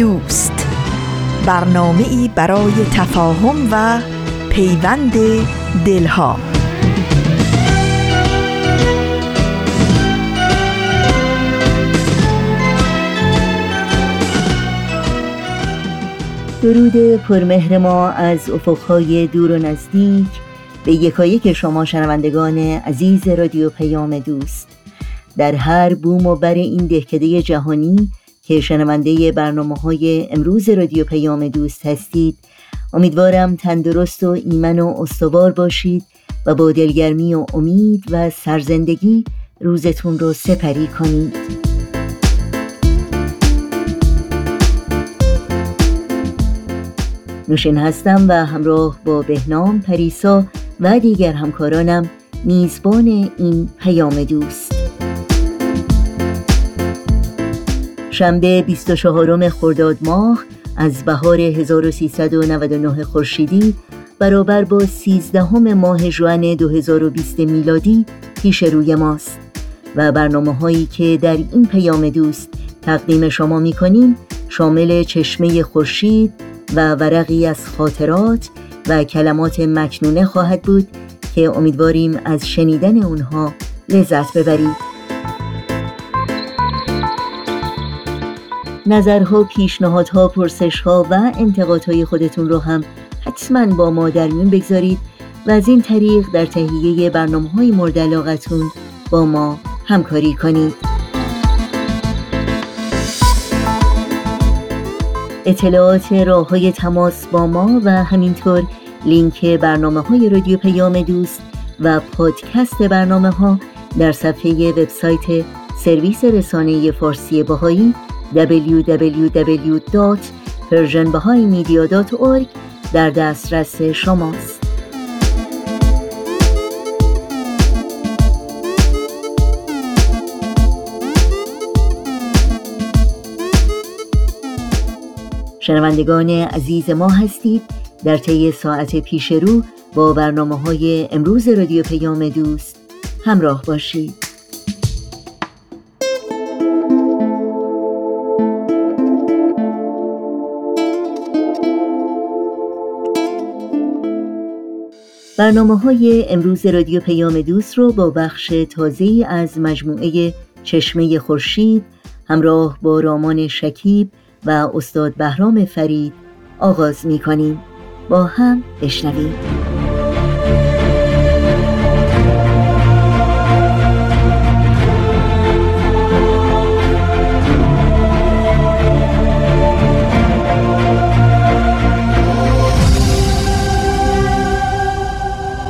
دوست. برنامه ای برای تفاهم و پیوند دلها. درود پرمهر ما از افقهای دور و نزدیک. به یکایک شما شنوندگان عزیز رادیو پیام دوست. در هر بوم و بر این دهکده جهانی که شنونده برنامه های امروز رادیو پیام دوست هستید. امیدوارم تندرست و ایمن و استوار باشید و با دلگرمی و امید و سرزندگی روزتون رو سپری کنید. نوشین هستم و همراه با بهنام پریسا و دیگر همکارانم میزبان این پیام دوست. شنبه 24 خرداد ماه از بهار 1399 خورشیدی برابر با 13 ماه ژوئن 2020 میلادی پیش روی ماست و برنامه هایی که در این پیام دوست تقدیم شما می کنیم شامل چشمه خورشید و ورقی از خاطرات و کلمات مکنونه خواهد بود که امیدواریم از شنیدن اونها لذت ببرید. نظرها، پیشنهادها، پرسشها و انتقادهای خودتون رو هم حتما با ما در میون بگذارید و از این طریق در تهیه برنامه های مورد علاقتون با ما همکاری کنید. اطلاعات راه های تماس با ما و همینطور لینک برنامه های رادیو پیام دوست و پادکست برنامه ها در صفحه وبسایت سرویس رسانه فارسی باهایی www.persianbahaimedia.org در دسترس شماست. شنوندگان عزیز ما هستید. در طی ساعت پیش رو با برنامه های امروز رادیو پیام دوست همراه باشید. برنامه های امروز رادیو پیام دوست رو با بخش تازه از مجموعه چشمه خورشید همراه با رامان شکیب و استاد بهرام فرید آغاز می کنیم با هم بشنویم.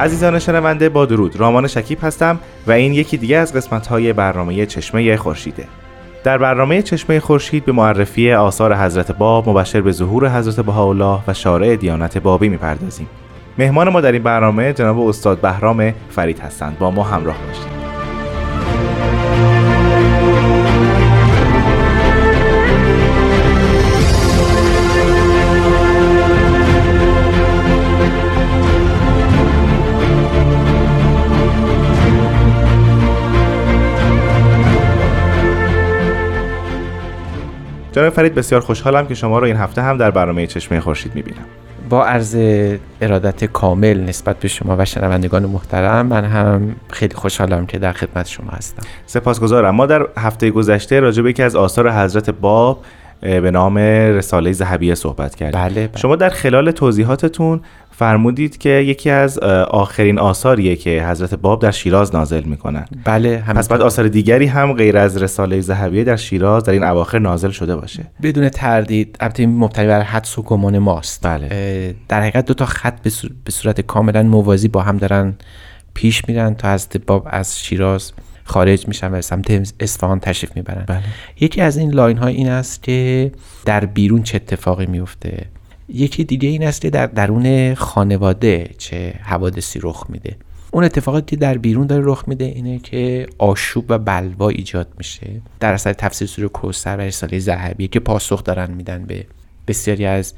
عزیزان شنونده با درود. رامان شکیب هستم و این یکی دیگه از قسمت های برنامه چشمه خورشیده. در برنامه چشمه خورشید به معرفی آثار حضرت باب مبشر به ظهور حضرت بهاءالله و شارع دیانت بابی می‌پردازیم. مهمان ما در این برنامه جناب استاد بهرام فرید هستند. با ما همراه باشید. جناب فرید بسیار خوشحالم که شما رو این هفته هم در برنامه چشمه خورشید می‌بینم. با عرض ارادت کامل نسبت به شما و شنوندگان محترم من هم خیلی خوشحالم که در خدمت شما هستم. سپاسگزارم. ما در هفته گذشته راجع به یکی از آثار حضرت باب به نام رساله ذهبیه صحبت کردیم. بله, بله. شما در خلال توضیحاتتون فرمودید که یکی از آخرین آثاریه که حضرت باب در شیراز نازل می‌کنن. بله پس بعد آثار دیگری هم غیر از رساله ذهبیه در شیراز در این اواخر نازل شده باشه. بدون تردید البته مبتنی بر حدس و گمان ماست. بله. در حقیقت دو تا خط به صورت کاملا موازی با هم دارن پیش میرن تا حضرت باب از شیراز خارج میشن و سمت اصفهان تشریف می‌برن. بله. یکی از این لاین ها این است که در بیرون چه اتفاقی میفته یکی دیگه این است که در درون خانواده چه حوادثی رخ میده. اون اتفاقاتی که در بیرون داره رخ میده اینه که آشوب و بلوا ایجاد میشه. در اثر تفسیر سوره کوثر و رساله ذهبی که پاسخ دارن میدن به بسیاری از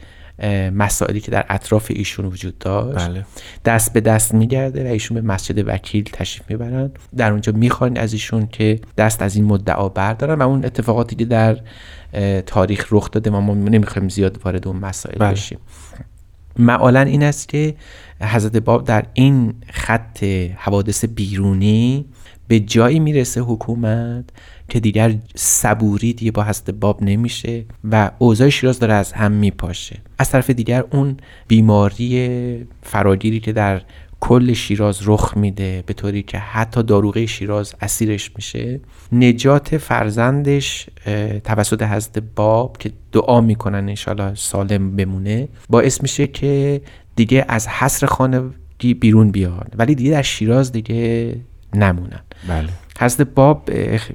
مسائلی که در اطراف ایشون وجود داشت. بله. دست به دست میگرده و ایشون به مسجد وکیل تشریف می‌برن. در اونجا می‌خوان از ایشون که دست از این مدعا بردارن و اون اتفاقاتی که در تاریخ رخ داده ما نمی‌خوایم زیاد وارد اون مسائل بله. بشیم معالا این است که حضرت باب در این خط حوادث بیرونی به جایی می‌رسه حکومت که دیگر صبوری دیگه با حضرت باب نمیشه و اوضاع شیراز داره از هم میپاشه از طرف دیگر اون بیماری فراگیری که در کل شیراز رخ میده به طوری که حتی داروغه شیراز اسیرش میشه. نجات فرزندش توسط حضرت باب که دعا می‌کنن انشالله سالم بمونه. باعث میشه که دیگه از حصر خانگی بیرون بیاد. ولی دیگه در شیراز دیگه نمونن. بله. حضرت باب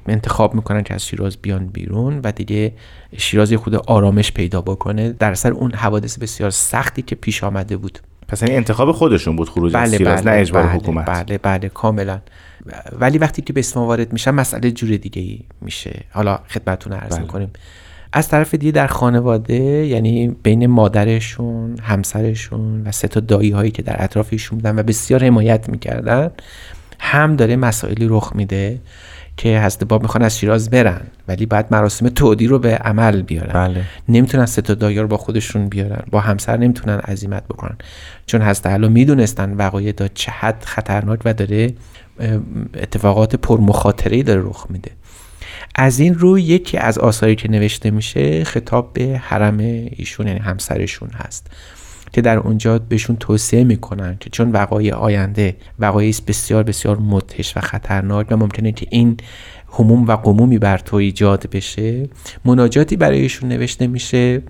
انتخاب می‌کنن که از شیراز بیان بیرون و دیگه شیراز خود آرامش پیدا بکنه. در سر اون حوادث بسیار سختی که پیش آمده بود. پس این انتخاب خودشون بود خروج بله بله نه اجبار بله حکومت. بله بله کاملا. ولی وقتی که به اسم وارد میشن مسئله جور دیگه ای میشه. حالا خدمتتون عرض بله. می‌کنیم. از طرف دیگه در خانواده یعنی بین مادرشون همسرشون و سه تا دایی هایی که در اطراف ایشون بودن و بسیار حمایت می‌کردن هم داره مسائلی رخ میده. که حضرت باب می‌خوان از شیراز برن ولی بعد مراسم تودی رو به عمل بیارن. بله. نمی‌تونن سه تا دایی رو با خودشون بیارن با همسر نمی‌تونن عزیمت بکنن. چون حضرت علا می‌دونستن وقایع تا چه حد خطرناک و داره اتفاقات پرمخاطره داره رخ میده. از این رو یکی از آثاری که نوشته میشه خطاب به حرم ایشون یعنی همسرشون هست. که در اونجا بهشون توصیه می‌کنن که چون وقایع آینده وقایعی است بسیار بسیار مدهش و خطرناک و ممکنه که این هموم و قمومی بر تو ایجاد بشه. مناجاتی برایشون نوشته میشه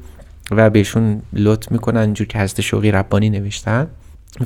و بهشون لطف می‌کنن اینجور که حضرت شوقی ربانی نوشتن.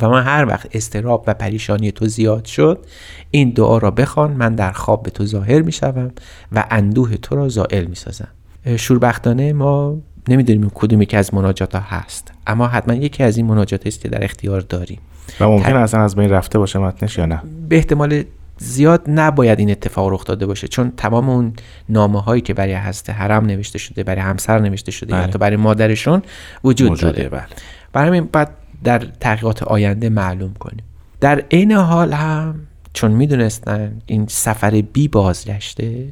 و من هر وقت استراب و پریشانی تو زیاد شد این دعا را بخوان من در خواب به تو ظاهر می‌شوم و اندوه تو را زائل می‌سازم. شوربختانه ما نمی‌دونیم کدومی که از مناجات ها هست. اما حتما یکی از این مناجات است که در اختیار داریم. و ممکن اصلا از بین رفته باشه متنش یا نه؟ به احتمال زیاد نباید این اتفاق رخ داده باشه چون تمام اون نامه هایی که برای هست حرم نوشته شده برای همسر نوشته شده بله. یا حتی برای مادرشون وجود داره. بله. برای همین بعد در تحقیقات آینده معلوم کنیم. در عین حال هم چون می‌دونستن این سفر بی بازگشته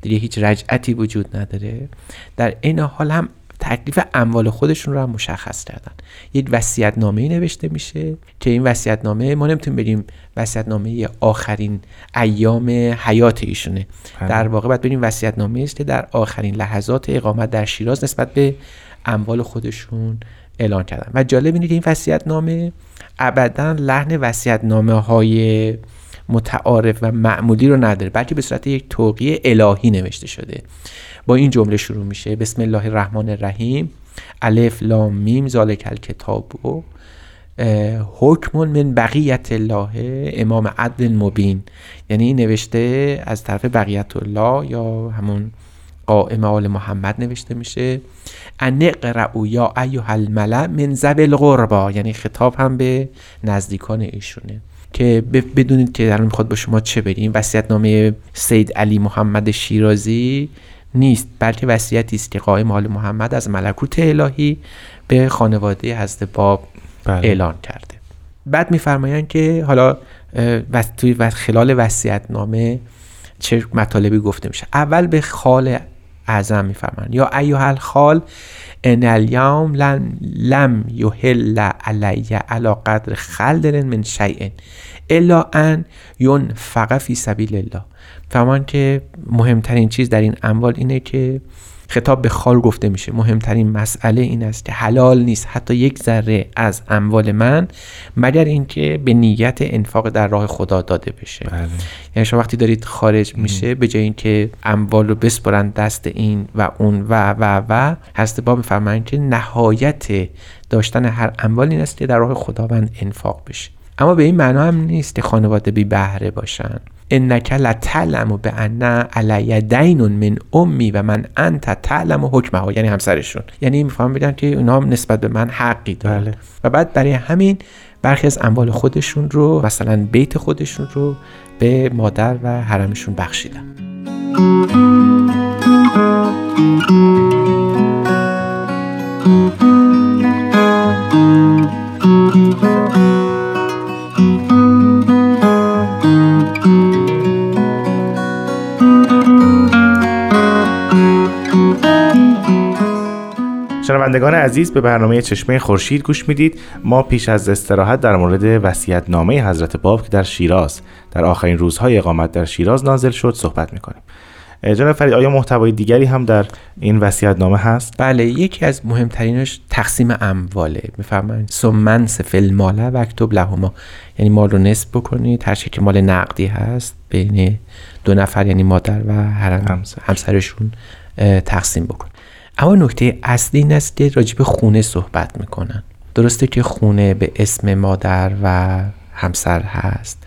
دیگه هیچ رجعتی وجود نداره در عین حال هم تکلیف اموال خودشون رو هم مشخص کردن. یک وصیت نامه نوشته میشه که این وصیت نامه ما نمی‌تونیم بگیم وصیت نامه آخرین ایام حیات ایشونه. بله. در واقع باید ببینیم وصیت نامه است که در آخرین لحظات اقامت در شیراز نسبت به اموال خودشون اعلان کردن. و جالب اینه که این وصیت نامه ابدا لحن وصیت نامه های متعارف و معمولی رو نداره بلکه به صورت یک توقیه الهی نوشته شده. با این جمله شروع میشه. بسم الله الرحمن الرحیم. الف لام میم ذالک الکتاب. و حکم من بقیت الله امام عدل مبین. یعنی این نوشته از طرف بقیت الله یا همون قائم آل محمد نوشته میشه. ان اقرأوا یا ایها الملأ من ذوی القربا یعنی خطاب هم به نزدیکان ایشونه. که بدونید که در می‌خواد با شما چه بگیم وصیت نامه سید علی محمد شیرازی نیست بلکه وصیتی است که قائم آل محمد از ملکوت الهی به خانواده حضرت باب بله. اعلان کرده. بعد میفرمایند که حالا و توی و خلال وصیت نامه چه مطالبی گفته میشه. اول به خال اعظم میفرمایند. یا ایها الخال ان الیوم لن لم یحل علی علی قدر خلدر من شیء الا ان ينفق فی سبیل الله. فرمان که مهمترین چیز در این اموال اینه که خطاب به خال گفته میشه. مهمترین مسئله این است که حلال نیست. حتی یک ذره از اموال من مگر اینکه به نیت انفاق در راه خدا داده بشه. بله. یعنی شما وقتی دارید خارج میشه به جای اینکه اموال رو بسپرن دست این و اون و و و هست با میفرمایند که نهایت داشتن هر اموال این است که در راه خداوند انفاق بشه. اما به این معنا هم نیست که خانواده بی بهره باشن. انک لتعلم به ان علی دین من امی و من انت تعلم حکمها یعنی همسرشون. یعنی میفهم بگن که اونا هم نسبت به من حقی دارن. بله. و بعد برای همین برخی از اموال خودشون رو مثلا بیت خودشون رو به مادر و حرمشون بخشیدن. شنوندگان عزیز به برنامه چشمه خورشید گوش می‌دید. ما پیش از استراحت در مورد وصیت نامه حضرت باب که در شیراز در آخرین روزهای اقامت در شیراز نازل شد صحبت می‌کنیم. جناب فرید آیا محتوای دیگری هم در این وصیت نامه هست؟ بله یکی از مهمترینش تقسیم امواله. میفرمایند سمن سفل ماله و اکتب لهما. یعنی مال رو نصف بکنید. هر که مال نقدی هست بین دو نفر یعنی مادر و همسر. همسرشون تقسیم بکن اما نکته اصلی این است که راجب خونه صحبت می‌کنن. درسته که خونه به اسم مادر و همسر هست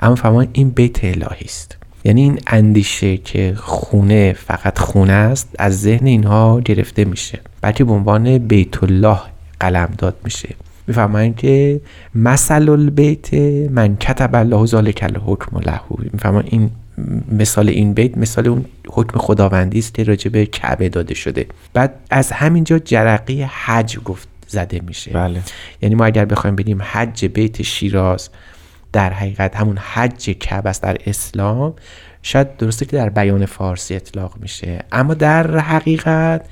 اما فرمان این بیت الهی است. یعنی این اندیشه که خونه فقط خونه است از ذهن اینها گرفته میشه. بلکه به عنوان بیت الله قلم داد میشه. میفرمایند که مثل البیت من کتب الله ذلک الحکم له. میفرمان این مثال این بیت مثال اون حکم خداوندی است که راجع به کعبه داده شده. بعد از همینجا جرقی حج گفت زده میشه. بله. یعنی ما اگر بخوایم بگیم حج بیت شیراز در حقیقت همون حج کعبه است در اسلام شاید درسته که در بیان فارسی اطلاق میشه. اما در حقیقت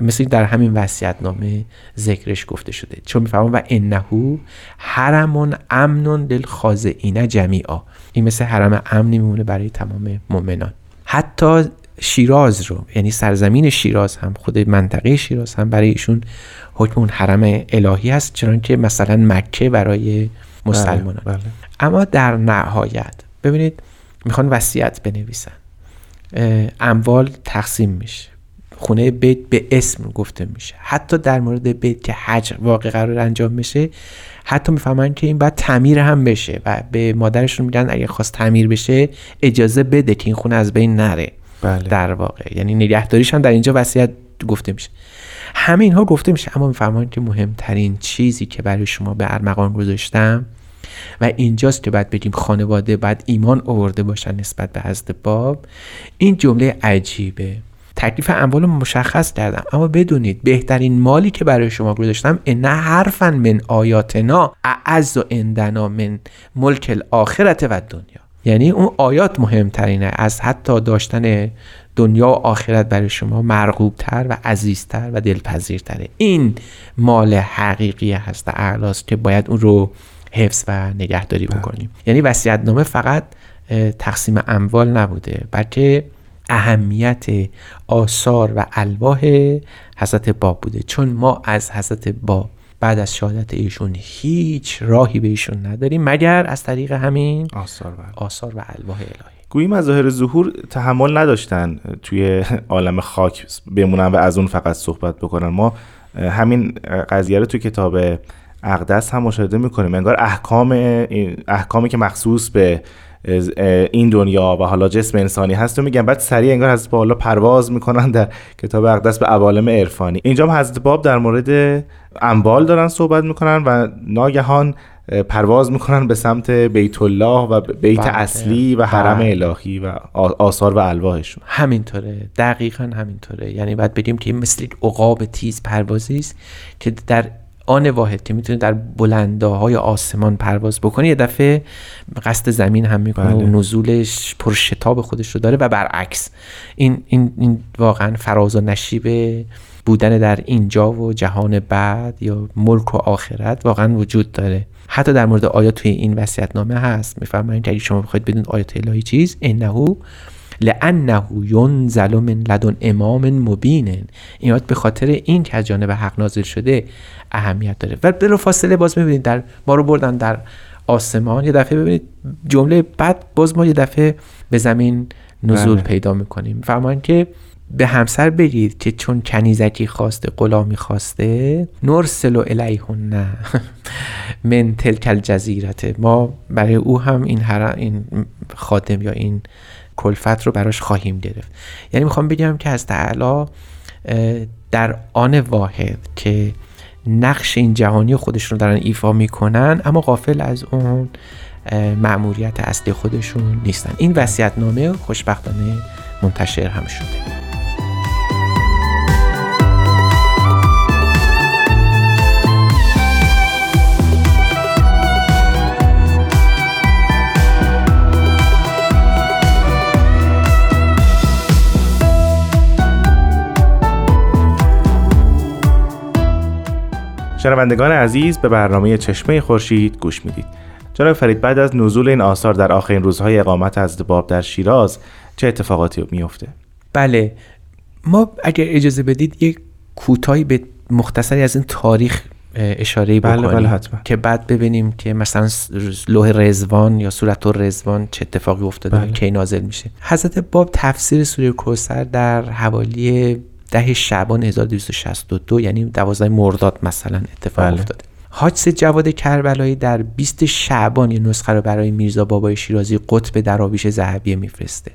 مثل در همین وصیت نامه ذکرش گفته شده. چون می‌فهمم و انهو حرمون امنون للخاضعین جمیعا. این مثل حرم امنی میمونه برای تمام مؤمنان. حتی شیراز رو یعنی سرزمین شیراز هم خود منطقه شیراز هم برای ایشون حکم اون حرم الهی هست چون که مثلا مکه برای مسلمانان. بله. اما در نهایت ببینید می‌خوان وصیت بنویسن. اموال تقسیم میشه. خونه بیت به اسم گفته میشه. حتی در مورد بیت که حج واقع قرار انجام بشه حتی می‌فهمن که این باید تعمیر هم بشه و به مادرشون میگن اگه خواست تعمیر بشه اجازه بده که این خونه از بین نره. بله. در واقع. یعنی نگهداریش هم در اینجا وصیت گفته میشه. همه اینها گفته میشه اما می‌فهمن که مهمترین چیزی که برای شما به ارمغان گذاشتم و اینجاست که باید بگیم خانواده باید ایمان آورده باشن نسبت به حضرت باب این جمله عجیبه. تکلیف اموال مشخص کردم. اما بدونید بهترین مالی که برای شما گذاشتم ان حرفا من آیاتنا اعز و اندنا من ملک الاخرت و دنیا. یعنی اون آیات مهمترینه. از حتی داشتن دنیا و آخرت برای شما مرغوب تر و عزیزتر و دلپذیرتره. این مال حقیقی هست اعلاست که باید اون رو حفظ و نگهداری بکنیم. یعنی وصیت‌نامه فقط تقسیم اموال نبوده بلکه اهمیت آثار و الواح حضرت باب بوده. چون ما از حضرت باب بعد از شهادت ایشون هیچ راهی به ایشون نداریم مگر از طریق همین آثار بله. آثار و الواح الهی. گویی مظاهر ظهور تحمل نداشتن توی عالم خاک بمونن و از اون فقط صحبت بکنن. ما همین قضیه رو توی کتاب اقدس هم مشاهده می‌کنیم. انگار احکام احکامی که مخصوص به این دنیا و حالا جسم انسانی هست رو میگن. بعد سریع انگار حضرت باب پرواز می‌کنن در کتاب اقدس به عوالم عرفانی. اینجا هم حضرت باب در مورد انبال دارن صحبت می‌کنن و ناگهان پرواز می‌کنن به سمت بیت الله و بیت بله. اصلی و حرم بله. الهی و آثار و الواحشون. همینطوره. دقیقا همینطوره. یعنی باید بگیم که مثل عقاب تیز پروازی است که در آن واحد که می‌تونه در بلنداهای آسمان پرواز بکنه یه دفعه قصد زمین هم می‌کنه بله. و نزولش پر شتاب خودش رو داره و برعکس این, این, این واقعا فراز و نشیب بودن در اینجا و جهان بعد یا ملک و آخرت واقعا وجود داره حتی در مورد آیات توی این وصیت‌نامه هست میفرمایید که اگه شما بخواید بدون آیات الهی چیز انه لانه ینزل من لدن امام مبین. این آیات به خاطر این که از جانب حق نازل شده اهمیت داره. و بلا فاصله باز می‌بینید در ما رو بردن در آسمان. یه دفعه ببینید جمله بعد باز ما یه دفعه به زمین نزول بله. پیدا می‌کنیم. فرمان که به همسر بگید که چون کنیزکی خواسته غلامی خواسته نرسل الیهن نه من تلک الجزیرته ما برای او هم این هر این خادم یا این کلفت رو براش خواهیم گرفت. یعنی می‌خوام بگم که از تعالی در آن واحد که نقش این جهانی خودشون رو دارن ایفا می‌کنن اما غافل از اون اه، مأموریت اصلی خودشون نیستن. این وصیت نامه خوشبختانه منتشر هم شده. شنوندگان عزیز به برنامه چشمه خورشید گوش می‌دید جناب فرید بعد از نزول این آثار در آخرین روزهای اقامت حضرت باب در شیراز چه اتفاقاتی میفته بله ما اگر اجازه بدید یک کوتاهی به مختصری از این تاریخ اشاره بله، بکنیم بله، حتما. که بعد ببینیم که مثلا لوح رزوان یا صورت رزوان چه اتفاقی افتاده بله. کی نازل میشه حضرت باب تفسیر سوره کوثر در حوالی ده شعبان 1262 یعنی 12 مرداد مثلا اتفاق بله. افتاده. حاج جواد کربلایی در 20 شعبان یه نسخه رو برای میرزا بابای شیرازی قطب دراویش ذهبیه میفرسته.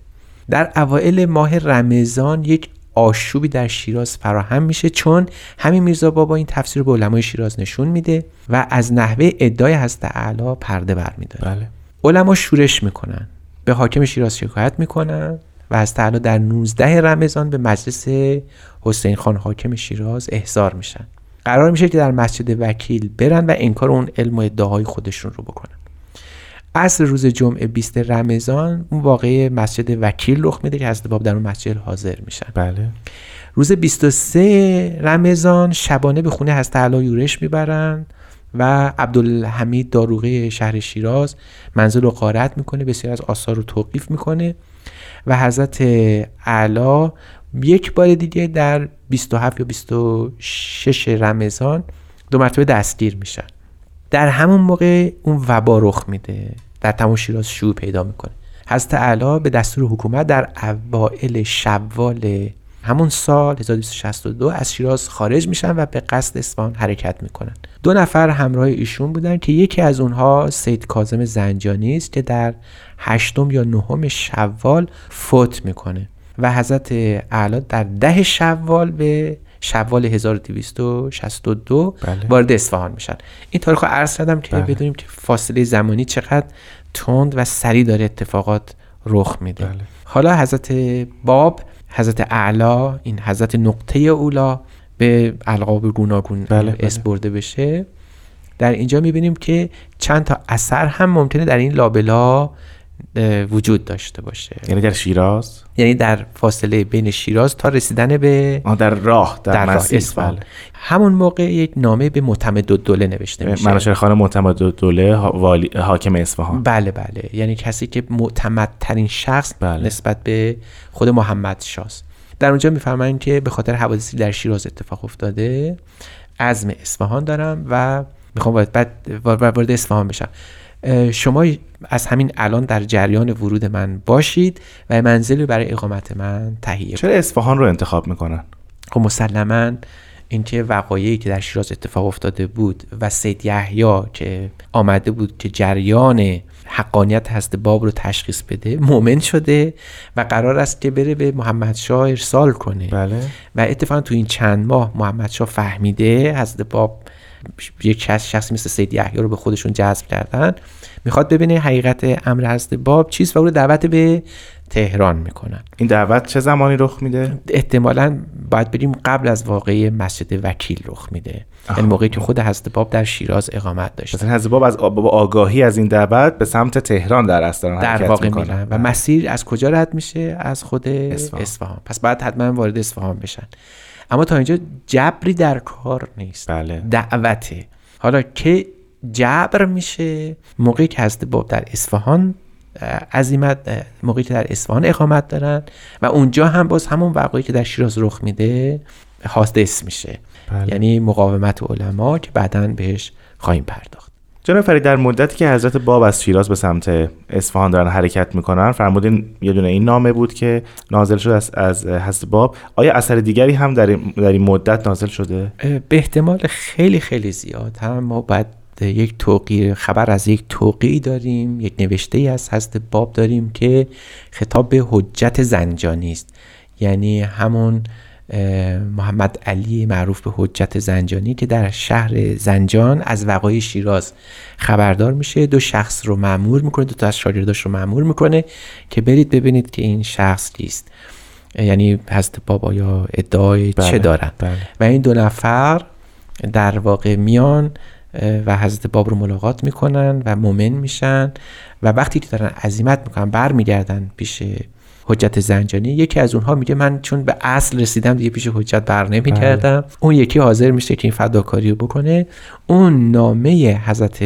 در اوایل ماه رمضان یک آشوبی در شیراز فراهم میشه چون همین میرزا بابا این تفسیر به علمای شیراز نشون میده و از نحوه ادعای هست اعلا پرده برمیداره. بله. علما شورش می‌کنن. به حاکم شیراز شکایت می‌کنن. و از تعالی در 19 رمضان به مجلس حسین خان حاکم شیراز احضار میشن. قرار میشه که در مسجد وکیل برن و انکار اون علم و ادعاهای خودشون رو بکنن. عصر روز جمعه 20 رمضان اون واقعه مسجد وکیل رخ میده که حضرت باب در اون مسجد حاضر میشن. بله. روز 23 رمضان شبانه به خونه حضرت علا یورش می‌برن و عبدالحمید داروغه شهر شیراز منزل رو غارت می‌کنه بسیار از آثار رو توقیف می‌کنه. و حضرت علا یک بار دیگه در 27 یا 26 رمضان دو مرتبه دستگیر میشن. در همون موقع اون وبا رخ میده در تمام شیراز شیوع پیدا می‌کنه. حضرت علا به دستور حکومت در اوائل شوال همون سال 1262 از شیراز خارج میشن و به قصد اصفهان حرکت می‌کنن. دو نفر همراه ایشون بودن که یکی از اونها سید کاظم زنجانی است که در هشتم یا نهم شوال فوت می‌کنه و حضرت اعلی در ده شوال به شوال 1262 بله. وارد اصفهان میشن این تاریخ رو عرض کردم که بله. بدونیم که فاصله زمانی چقدر تند و سریع داره اتفاقات رخ میده بله. حالا حضرت باب حضرت اعلا این حضرت نقطه اولا به القاب گوناگون بله، بله. اسم برده بشه در اینجا می‌بینیم که چند تا اثر هم ممکنه در این لابلا وجود داشته باشه. یعنی در شیراز؟ یعنی در فاصله بین شیراز تا رسیدن به در راه در, در راه اصفهان بله. همون موقع یک نامه به معتمد دوله نوشته میشه. مناشر خان معتمد دوله ها- والی حاکم اصفهان. بله بله. یعنی کسی که معتمدترین شخص بله. نسبت به خود محمد شاست در اونجا میفرمایند که به خاطر حوادثی در شیراز اتفاق افتاده عزم اصفهان دارم و می‌خوام وارد بعد وارد اصفهان بشم. شما از همین الان در جریان ورود من باشید و منزلی برای اقامت من تهیه چرا اصفهان رو انتخاب می‌کنن؟ خب مسلما اینکه وقایعی که در شیراز اتفاق افتاده بود و سید یحیی که آمده بود که جریان حقانیت هست باب رو تشخیص بده مؤمن شده و قرار است که بره به محمد شاه ارسال کنه. بله. و اتفاقا تو این چند ماه محمد شاه فهمیده حضرت باب یک شخص شخصی مثل سید یحیی رو به خودشون جذب کردن. می‌خواد ببینه حقیقت امر حضرت باب چیست و او رو دعوت به تهران می‌کنن. این دعوت چه زمانی رخ میده؟ احتمالا باید بریم قبل از واقعی مسجد وکیل رخ میده. یعنی موقعی که خود حضرت باب در شیراز اقامت داشته. مثلا حضرت باب از با آگاهی از این دعوت به سمت تهران در اصل در واقع می‌کنن. میرن. و مسیر از کجا رد میشه؟ از خود اصفهان. اصفهان, پس باید حتما وارد اصفهان بشن. اما تا اینجا جبری در کار نیست. بله. دعوته. حالا که جبر میشه موقعی که حضرت باب در اصفهان عظیمت موقعی که در اصفهان اقامت دارن و اونجا هم باز همون وقایی که در شیراز رخ میده حادث میشه. بله. یعنی مقاومت علما که بعدا بهش خواهیم پرداخت. جناب فرید در مدتی که حضرت باب از شیراز به سمت اصفهان دارن حرکت می‌کنن فرمودین یه دونه این نامه بود که نازل شد از, از حضرت باب. آیا اثر دیگری هم در این, در این مدت نازل شده؟ به احتمال خیلی خیلی زیاد. هم ما باید یک توقی خبر از یک توقی داریم یک نوشته ای از حضرت باب داریم که خطاب به حجت زنجانی است. یعنی همون محمد علی معروف به حجت زنجانی که در شهر زنجان از وقای شیراز خبردار میشه. دو شخص رو معمور می‌کنه دو تا از شاگرداش رو معمور می‌کنه که برید ببینید که این شخص کیست. یعنی حضرت بابا یا ادعای بله، چه دارن؟ بله. و این دو نفر در واقع میان و حضرت باب رو ملاقات می‌کنن و مؤمن میشن و وقتی که دارن عزیمت می‌کنن برمیگردن پیش حجت زنجانی. یکی از اونها میگه من چون به اصل رسیدم دیگه پیش حجت بر نمی‌کردم. اون یکی حاضر میشه که این فداکاری رو بکنه. اون نامه حضرت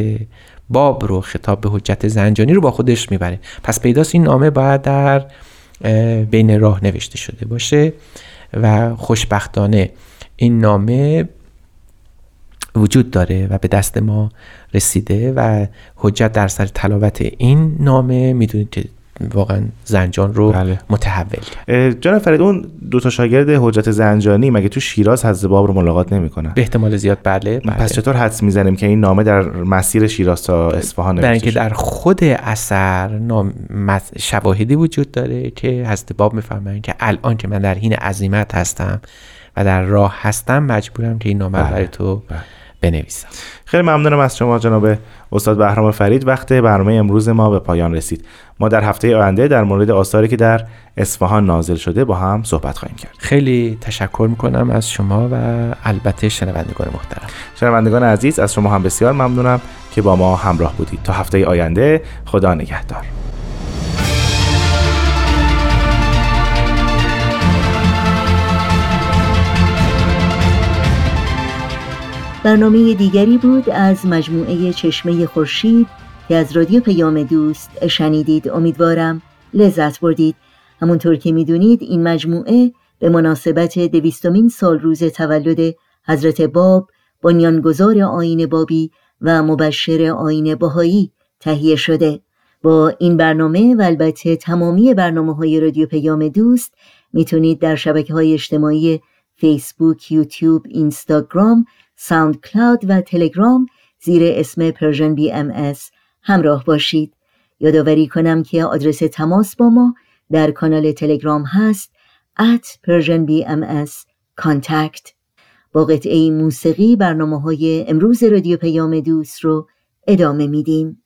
باب رو خطاب به حجت زنجانی رو با خودش می‌بره. پس پیداست این نامه باید در بین راه نوشته شده باشه و خوشبختانه این نامه وجود داره و به دست ما رسیده و حجت در سر تلاوت این نامه. می‌دونید که واقعا زنجان رو بله. متحول کرد جناب فرید اون دو تا شاگرد حجت زنجانی مگه تو شیراز حضرت باب رو ملاقات نمی‌کنن به احتمال زیاد بله, بله. پس چطور حدس می‌زنیم که این نامه در مسیر شیراز تا اصفهان برای اینکه؟ در خود اثر نام... شواهدی وجود داره که حضرت باب میفرمایند که الان که من در حین عزیمت هستم و در راه هستم مجبورم که این نامه بله، برای تو بله. بنویسم. خیلی ممنونم از شما جناب استاد بهرام فرید. وقت برنامه امروز ما به پایان رسید. ما در هفته آینده در مورد آثاری که در اصفهان نازل شده با هم صحبت خواهیم کرد. خیلی تشکر می‌کنم از شما و البته شنوندگان محترم. شنوندگان عزیز از شما هم بسیار ممنونم که با ما همراه بودید. تا هفته آینده خدا نگهدار. برنامه دیگری بود از مجموعه چشمه خورشید که از رادیو پیام دوست شنیدید. امیدوارم لذت بردید. همونطور که می‌دونید این مجموعه به مناسبت دویستمین سال روز تولد حضرت باب بنیانگذار آین بابی و مبشر آین باهایی تهیه شده. با این برنامه و البته تمامی برنامه های رادیو پیام دوست می‌تونید در شبکه های اجتماعی فیسبوک، یوتیوب، اینستاگرام، SoundCloud و تلگرام زیر اسم Persian BMS همراه باشید. یادآوری کنم که آدرس تماس با ما در کانال تلگرام هست at Persian BMS contact با قطعه موسیقی برنامه های امروز رادیو پیام دوست رو ادامه میدیم.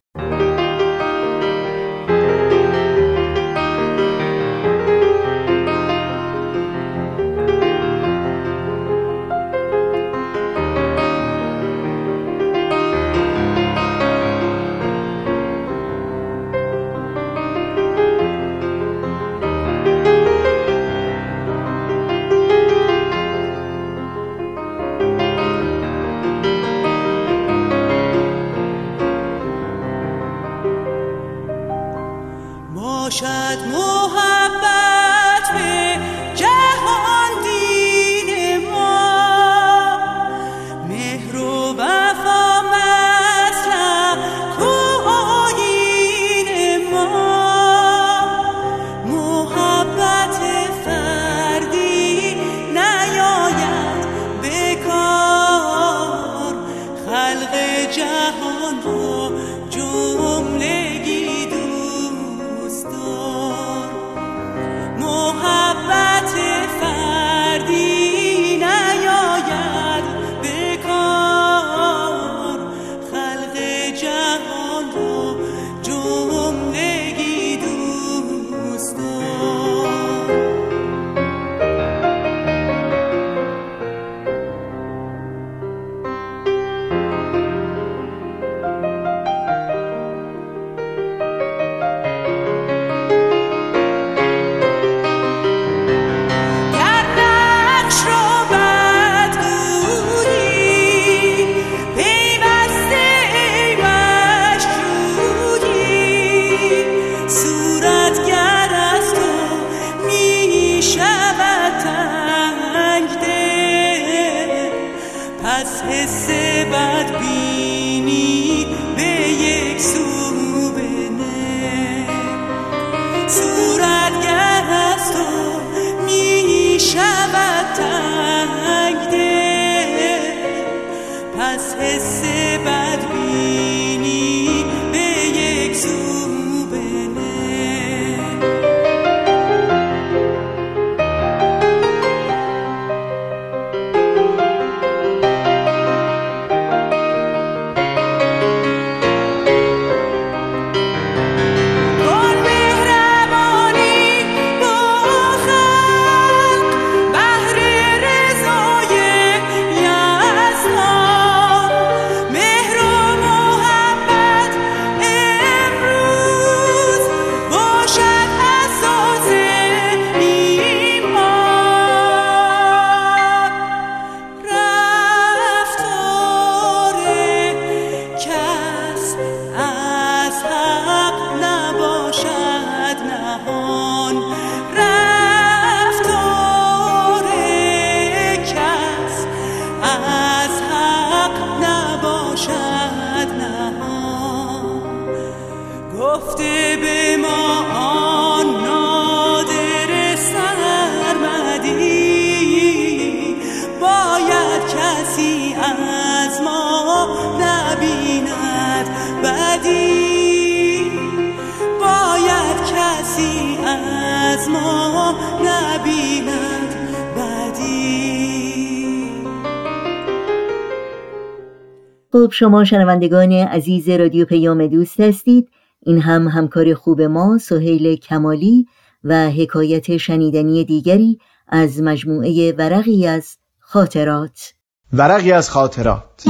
خب شما شنوندگان عزیز رادیو پیام دوست هستید. این هم همکار خوب ما سهیل کمالی و حکایت شنیدنی دیگری از مجموعه ورقی از خاطرات. ورقی از خاطرات.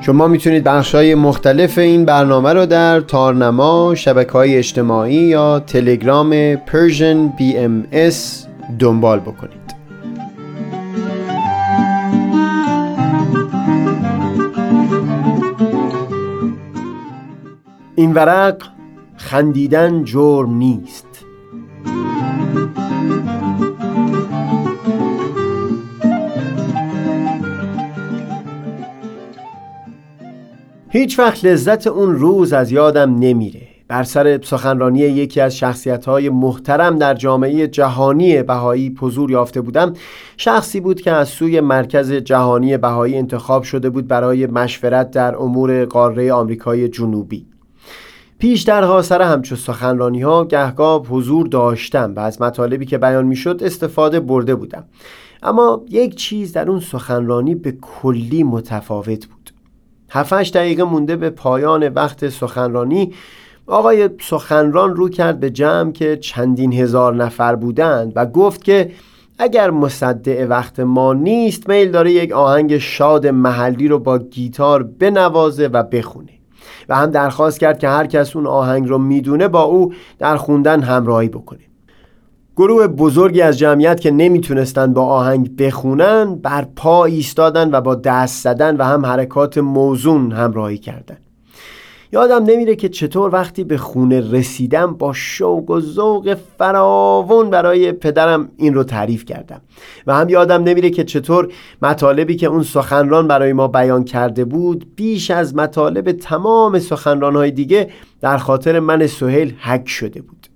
شما می‌تونید های مختلف این برنامه رو در تارنما، شبکه های اجتماعی یا تلگرام Persian BMS دنبال بکنید. این ورق خندیدن جرم نیست. هیچ وقت لذت اون روز از یادم نمیره. بر سر سخنرانی یکی از شخصیت محترم در جامعه جهانی بهایی حضور یافته بودم. شخصی بود که از سوی مرکز جهانی بهایی انتخاب شده بود برای مشورت در امور قاره آمریکای جنوبی. پیشترها سر همچو سخنرانی ها گهگاه حضور داشتم و از مطالبی که بیان می‌شد استفاده برده بودم. اما یک چیز در اون سخنرانی به کلی متفاوت بود. هفتش دقیقه مونده به پایان وقت سخنرانی. آقای سخنران رو کرد به جمع که چندین هزار نفر بودند و گفت که اگر مصدع وقت ما نیست میل داره یک آهنگ شاد محلی رو با گیتار بنوازه و بخونه. و هم درخواست کرد که هر کس اون آهنگ رو می‌دونه با او در خوندن همراهی بکنه. گروه بزرگی از جمعیت که نمی‌تونستن با آهنگ بخونن بر پا ایستادن و با دست زدن و هم حرکات موزون همراهی کردن. یادم نمیره که چطور وقتی به خونه رسیدم با شوق و ذوق فراون برای پدرم این رو تعریف کردم. و هم یادم نمیره که چطور مطالبی که اون سخنران برای ما بیان کرده بود بیش از مطالب تمام سخنرانهای دیگه در خاطر من سهیل حک شده بود.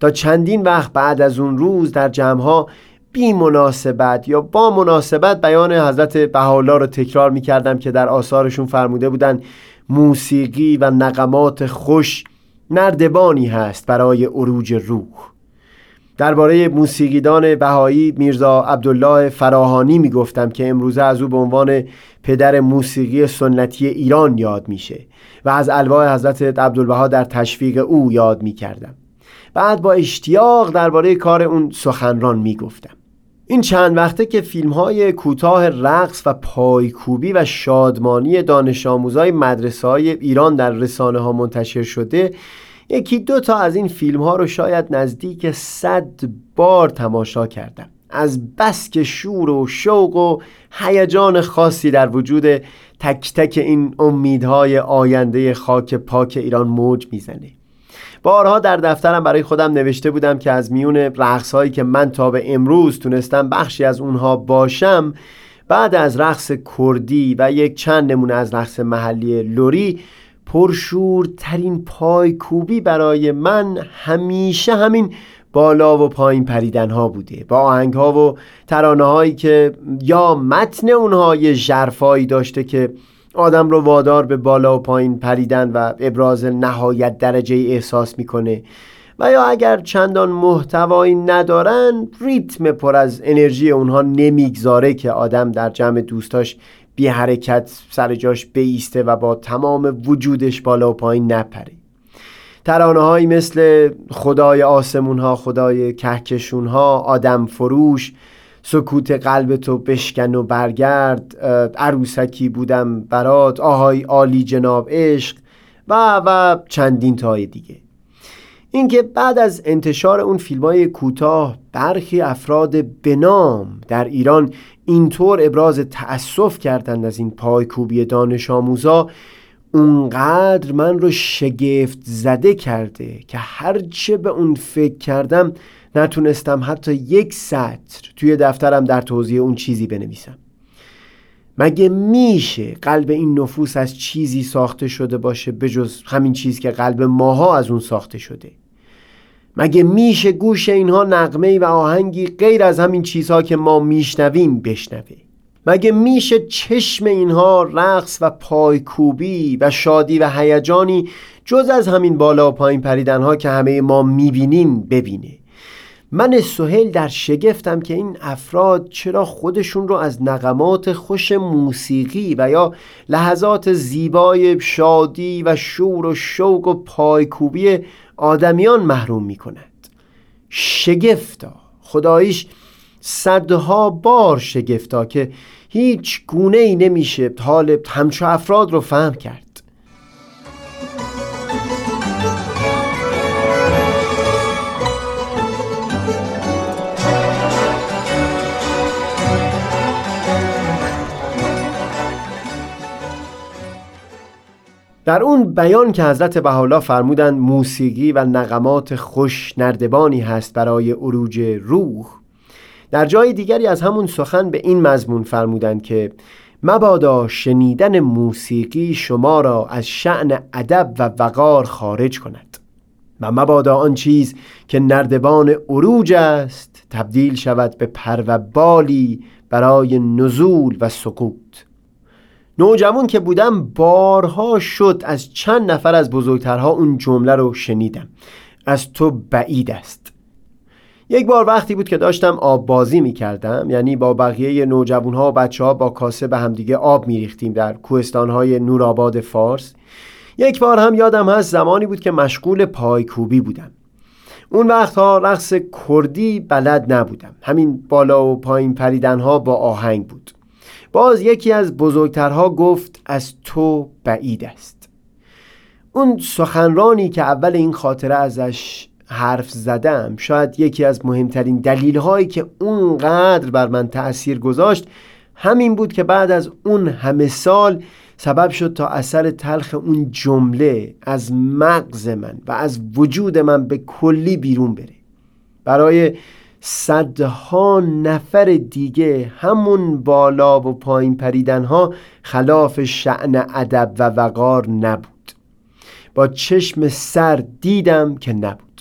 تا چندین وقت بعد از اون روز در جمعها بی مناسبت یا با مناسبت بیان حضرت بهاءالله رو تکرار می کردم که در آثارشون فرموده بودن موسیقی و نقمات خوش نردبانی هست برای عروج روح. درباره موسیقیدان بهایی میرزا عبدالله فراهانی می‌گفتم که امروزه از او به عنوان پدر موسیقی سنتی ایران یاد میشه و از الواح حضرت عبدالبها در تشویق او یاد می‌کردم. بعد با اشتیاق درباره کار اون سخنران می‌گفتم. این چند وقته که فیلم های کوتاه رقص و پایکوبی و شادمانی دانش آموزای مدرسه های ایران در رسانه ها منتشر شده یکی دو تا از این فیلم ها رو شاید نزدیک صد بار تماشا کردم. از بس که شور و شوق و هیجان خاصی در وجود تک تک این امیدهای آینده خاک پاک ایران موج می‌زنه. بارها در دفترم برای خودم نوشته بودم که از میون رقص هایی که من تا به امروز تونستم بخشی از اونها باشم بعد از رقص کردی و یک چند نمونه از رقص محلی لوری پرشورترین پایکوبی برای من همیشه همین بالا و پایین پریدن ها بوده. با آهنگ ها و ترانه هایی که یا متن اونها یه جرفایی داشته که آدم رو وادار به بالا و پایین پریدن و ابراز نهایت درجه احساس می‌کنه. و یا اگر چندان محتوایی ندارن ریتم پر از انرژی اونها نمی‌گذاره که آدم در جمع دوستاش بی حرکت سر جاش بیسته و با تمام وجودش بالا و پایین نپره. ترانه مثل خدای آسمون ها خدای کهکشون ها آدم فروش سکوت قلب تو بشکن و برگرد عروسکی بودم برات آهای عالی جناب عشق و و چندین تای دیگه. اینکه بعد از انتشار اون فیلم های کوتاه برخی افراد بنام در ایران اینطور ابراز تأسف کردند از این پایکوبی دانش آموزا اونقدر من رو شگفت زده کرده که هرچه به اون فکر کردم نتونستم حتی یک سطر توی دفترم در توضیح اون چیزی بنویسم. مگه میشه قلب این نفوس از چیزی ساخته شده باشه بجز همین چیز که قلب ماها از اون ساخته شده؟ مگه میشه گوش اینها نقمه و آهنگی غیر از همین چیزها که ما میشنویم بشنوه؟ مگه میشه چشم اینها رقص و پایکوبی و شادی و هیجانی جز از همین بالا و پایین پریدنها که همه ما می‌بینیم ببینه؟ من سهل در شگفتم که این افراد چرا خودشون رو از نقمات خوش موسیقی و یا لحظات زیبای شادی و شور و شوق و پایکوبی آدمیان محروم می کند شگفتا. خداییش صدها بار شگفتا که هیچ گونه ای نمیشه حال همچو افراد رو فهم کرد. در اون بیان که حضرت بحالا فرمودند موسیقی و نغمات خوش نردبانی هست برای عروج روح در جای دیگری از همون سخن به این مضمون فرمودند که مبادا شنیدن موسیقی شما را از شعن ادب و وقار خارج کند و مبادا آن چیز که نردبان عروج است تبدیل شود به پر و بالی برای نزول و سقوط. نوجوان که بودم بارها شد از چند نفر از بزرگترها اون جمله رو شنیدم. از تو بعید است. یک بار وقتی بود که داشتم آب بازی می کردم یعنی با بقیه نوجوان ها و بچه ها با کاسه به همدیگه آب می ریختیم در کوهستان های نورآباد فارس. یک بار هم یادم هست زمانی بود که مشغول پایکوبی بودم. اون وقتها رقص کردی بلد نبودم. همین بالا و پایین پریدن ها با آهنگ بود. باز یکی از بزرگترها گفت از تو بعید است. اون سخنرانی که اول این خاطره ازش حرف زدم. شاید یکی از مهمترین دلیل هایی که اونقدر بر من تأثیر گذاشت همین بود که بعد از اون همه سال سبب شد تا اثر تلخ اون جمله از مغز من و از وجود من به کلی بیرون بره. برای صدها نفر دیگه همون بالا و پایین پریدن ها خلاف شعن ادب و وقار نبود. با چشم سر دیدم که نبود.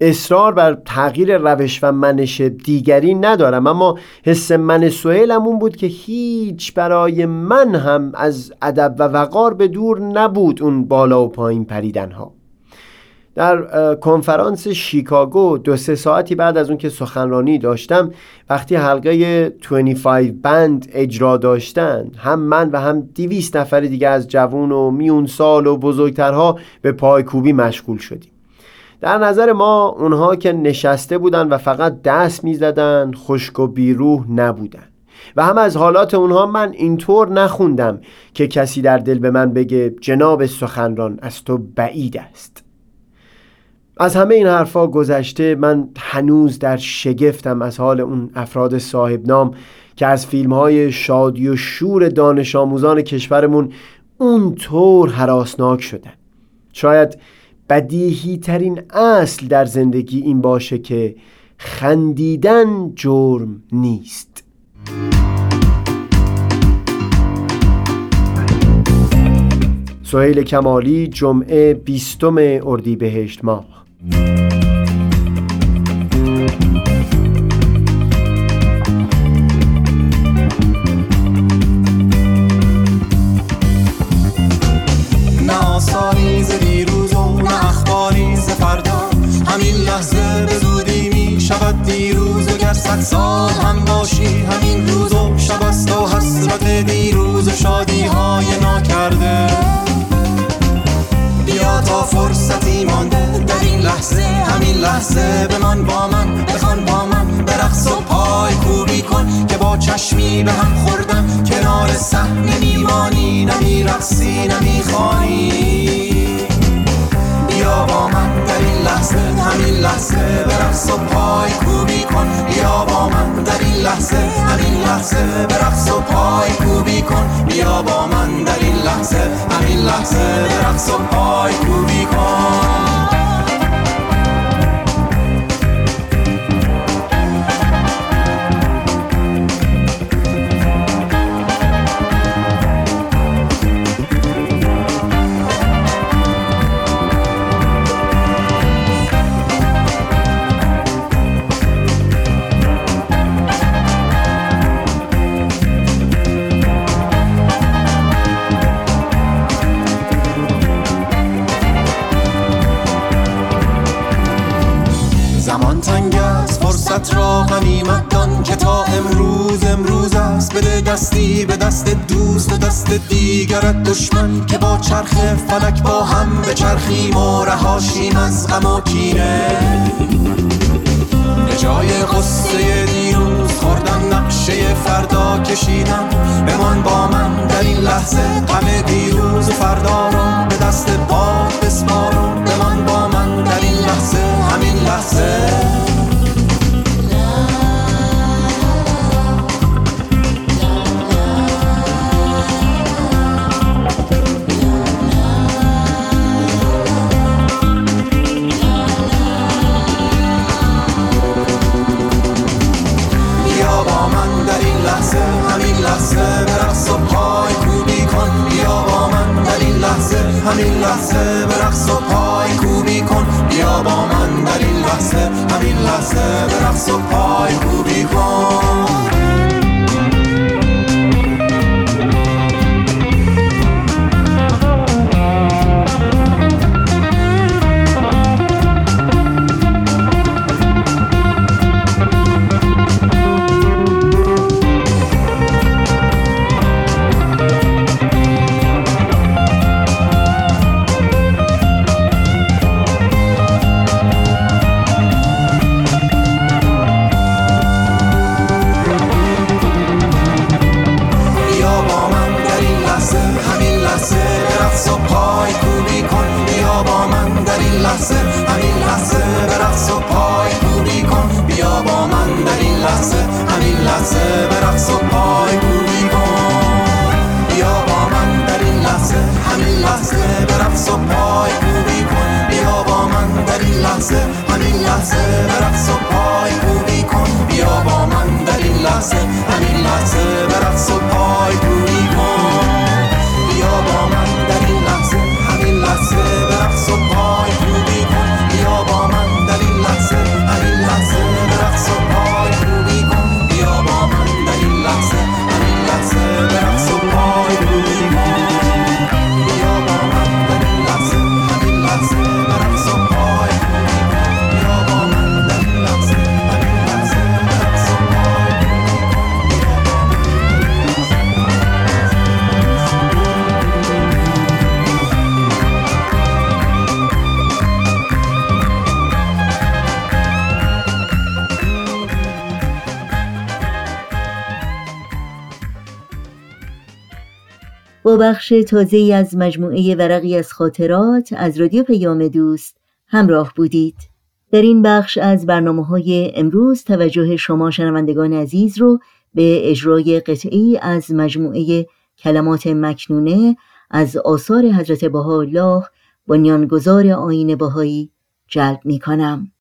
اصرار بر تغییر روش و منش دیگری ندارم اما حس من سوهلم اون بود که هیچ برای من هم از ادب و وقار به دور نبود اون بالا و پایین پریدن ها در کنفرانس شیکاگو دو سه ساعتی بعد از اون که سخنرانی داشتم وقتی حلقه 25 بند اجرا داشتن هم من و هم دیویست نفر دیگه از جوون و میون سال و بزرگترها به پایکوبی مشغول شدیم. در نظر ما اونها که نشسته بودن و فقط دست می‌زدن خشک و بیروح نبودن. و هم از حالات اونها من اینطور نخوندم که کسی در دل به من بگه جناب سخنران از تو بعید است. از همه این حرفا گذشته من هنوز در شگفتم از حال اون افراد صاحب نام که از فیلم های شادی و شور دانش آموزان کشورمون اونطور حراسناک شدن. شاید بدیهی ترین اصل در زندگی این باشه که خندیدن جرم نیست. سهیل کمالی جمعه بیستم اردیبهشت ماه. صد سال هم باشی همین روز و شب است و حسرت دیروز و شادی های ناکرده. بیا تا فرصتی مانده در این لحظه همین لحظه بمان با من بخوان با من برقص و پای کوبی کن که با چشمی به هم خوردم. کنار صحنه میمانی نمیرقصی نمی‌خوانی. بیا با من در این لحظه همین لحظه برقص و پای کوبی کن. بیا با من در این لحظه همین لحظه برقص و پای کوبی کن. بیا با من در این لحظه همین لحظه برقص و پای کوبی کن. فرصت را غنیمت دان که تا امروز امروز است. بده دستی به دست دوست و دست دیگرت دشمن که با چرخ فلک با هم به چرخیم و رهاشیم از غم و کینه. به جای قصه دیروز خوردم نقشه فردا کشیدم. بمان با من در این لحظه غم دیروز و فردا را به دست باد بسپارم. بمان با من در این لحظه همین لحظه. همین لحظه به رقص و پای کوبی کن. بیا با من در این لحظه همین لحظه به رقص و پای کوبی کن. بخش تازه از مجموعه ورقی از خاطرات از رادیو پیام دوست همراه بودید در این بخش از برنامه های امروز توجه شما شنوندگان عزیز رو به اجرای قطعی از مجموعه کلمات مکنونه از آثار حضرت بهاءالله بنیانگذار آین بهایی جلب می کنم.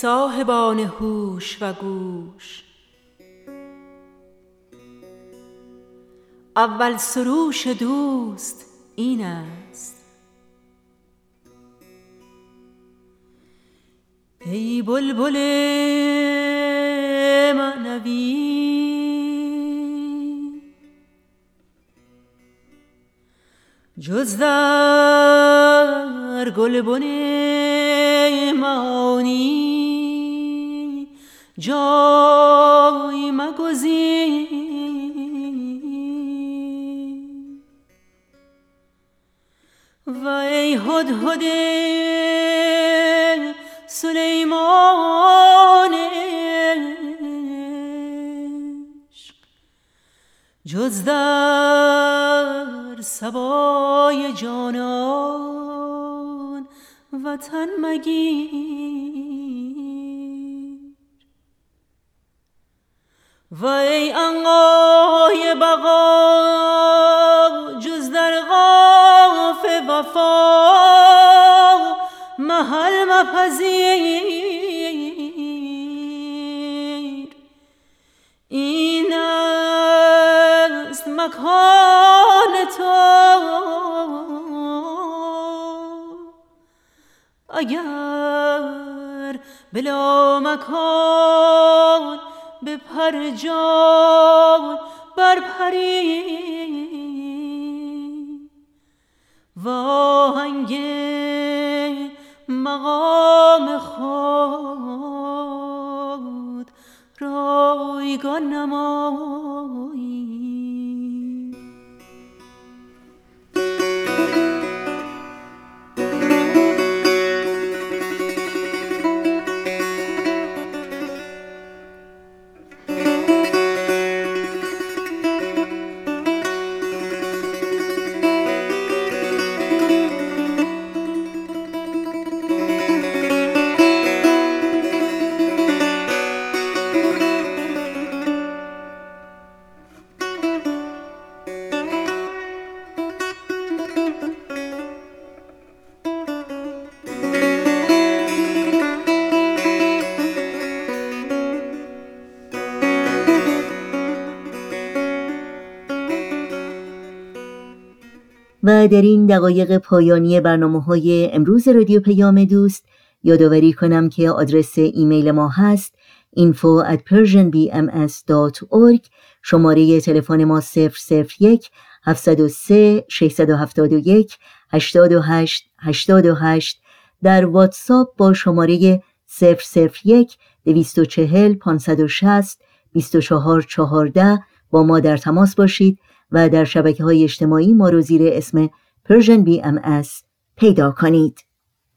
صاحبان هوش و گوش. اول سروش دوست این است. ای بلبل معنوی. جز در گلبن مانی. جای مگزین. و ای هدهد سلیمان جز در سبای جانان وطن مگیر. و ای انقای بقا جز در غاف وفا. محل مپذیر. این است مکان تو. اگر بلا مکان به پر جان برپری. و آهنگ مقام خود رایگان نمایی. در این دقایق پایانی برنامه های امروز رادیو پیام دوست. یادآوری کنم که آدرس ایمیل ما هست info at persianbms.org شماره تلفن ما 001 703 671 828 828 در واتساپ با شماره 001 240 560 2414 با ما در تماس باشید. و در شبکه های اجتماعی ما رو زیر اسم Persian BMS پیدا کنید.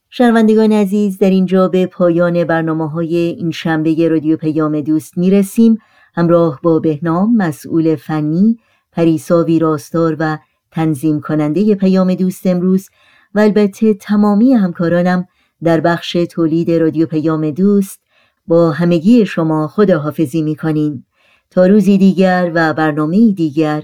شنوندگان عزیز در اینجا به پایان برنامه های این شنبه رادیو پیام دوست می‌رسیم. همراه با بهنام مسئول فنی پریسا ویراستار و تنظیم کننده پیام دوست امروز و البته تمامی همکارانم در بخش تولید رادیو پیام دوست با همگی شما خداحافظی می‌کنیم. تا روزی دیگر و برنامه دیگر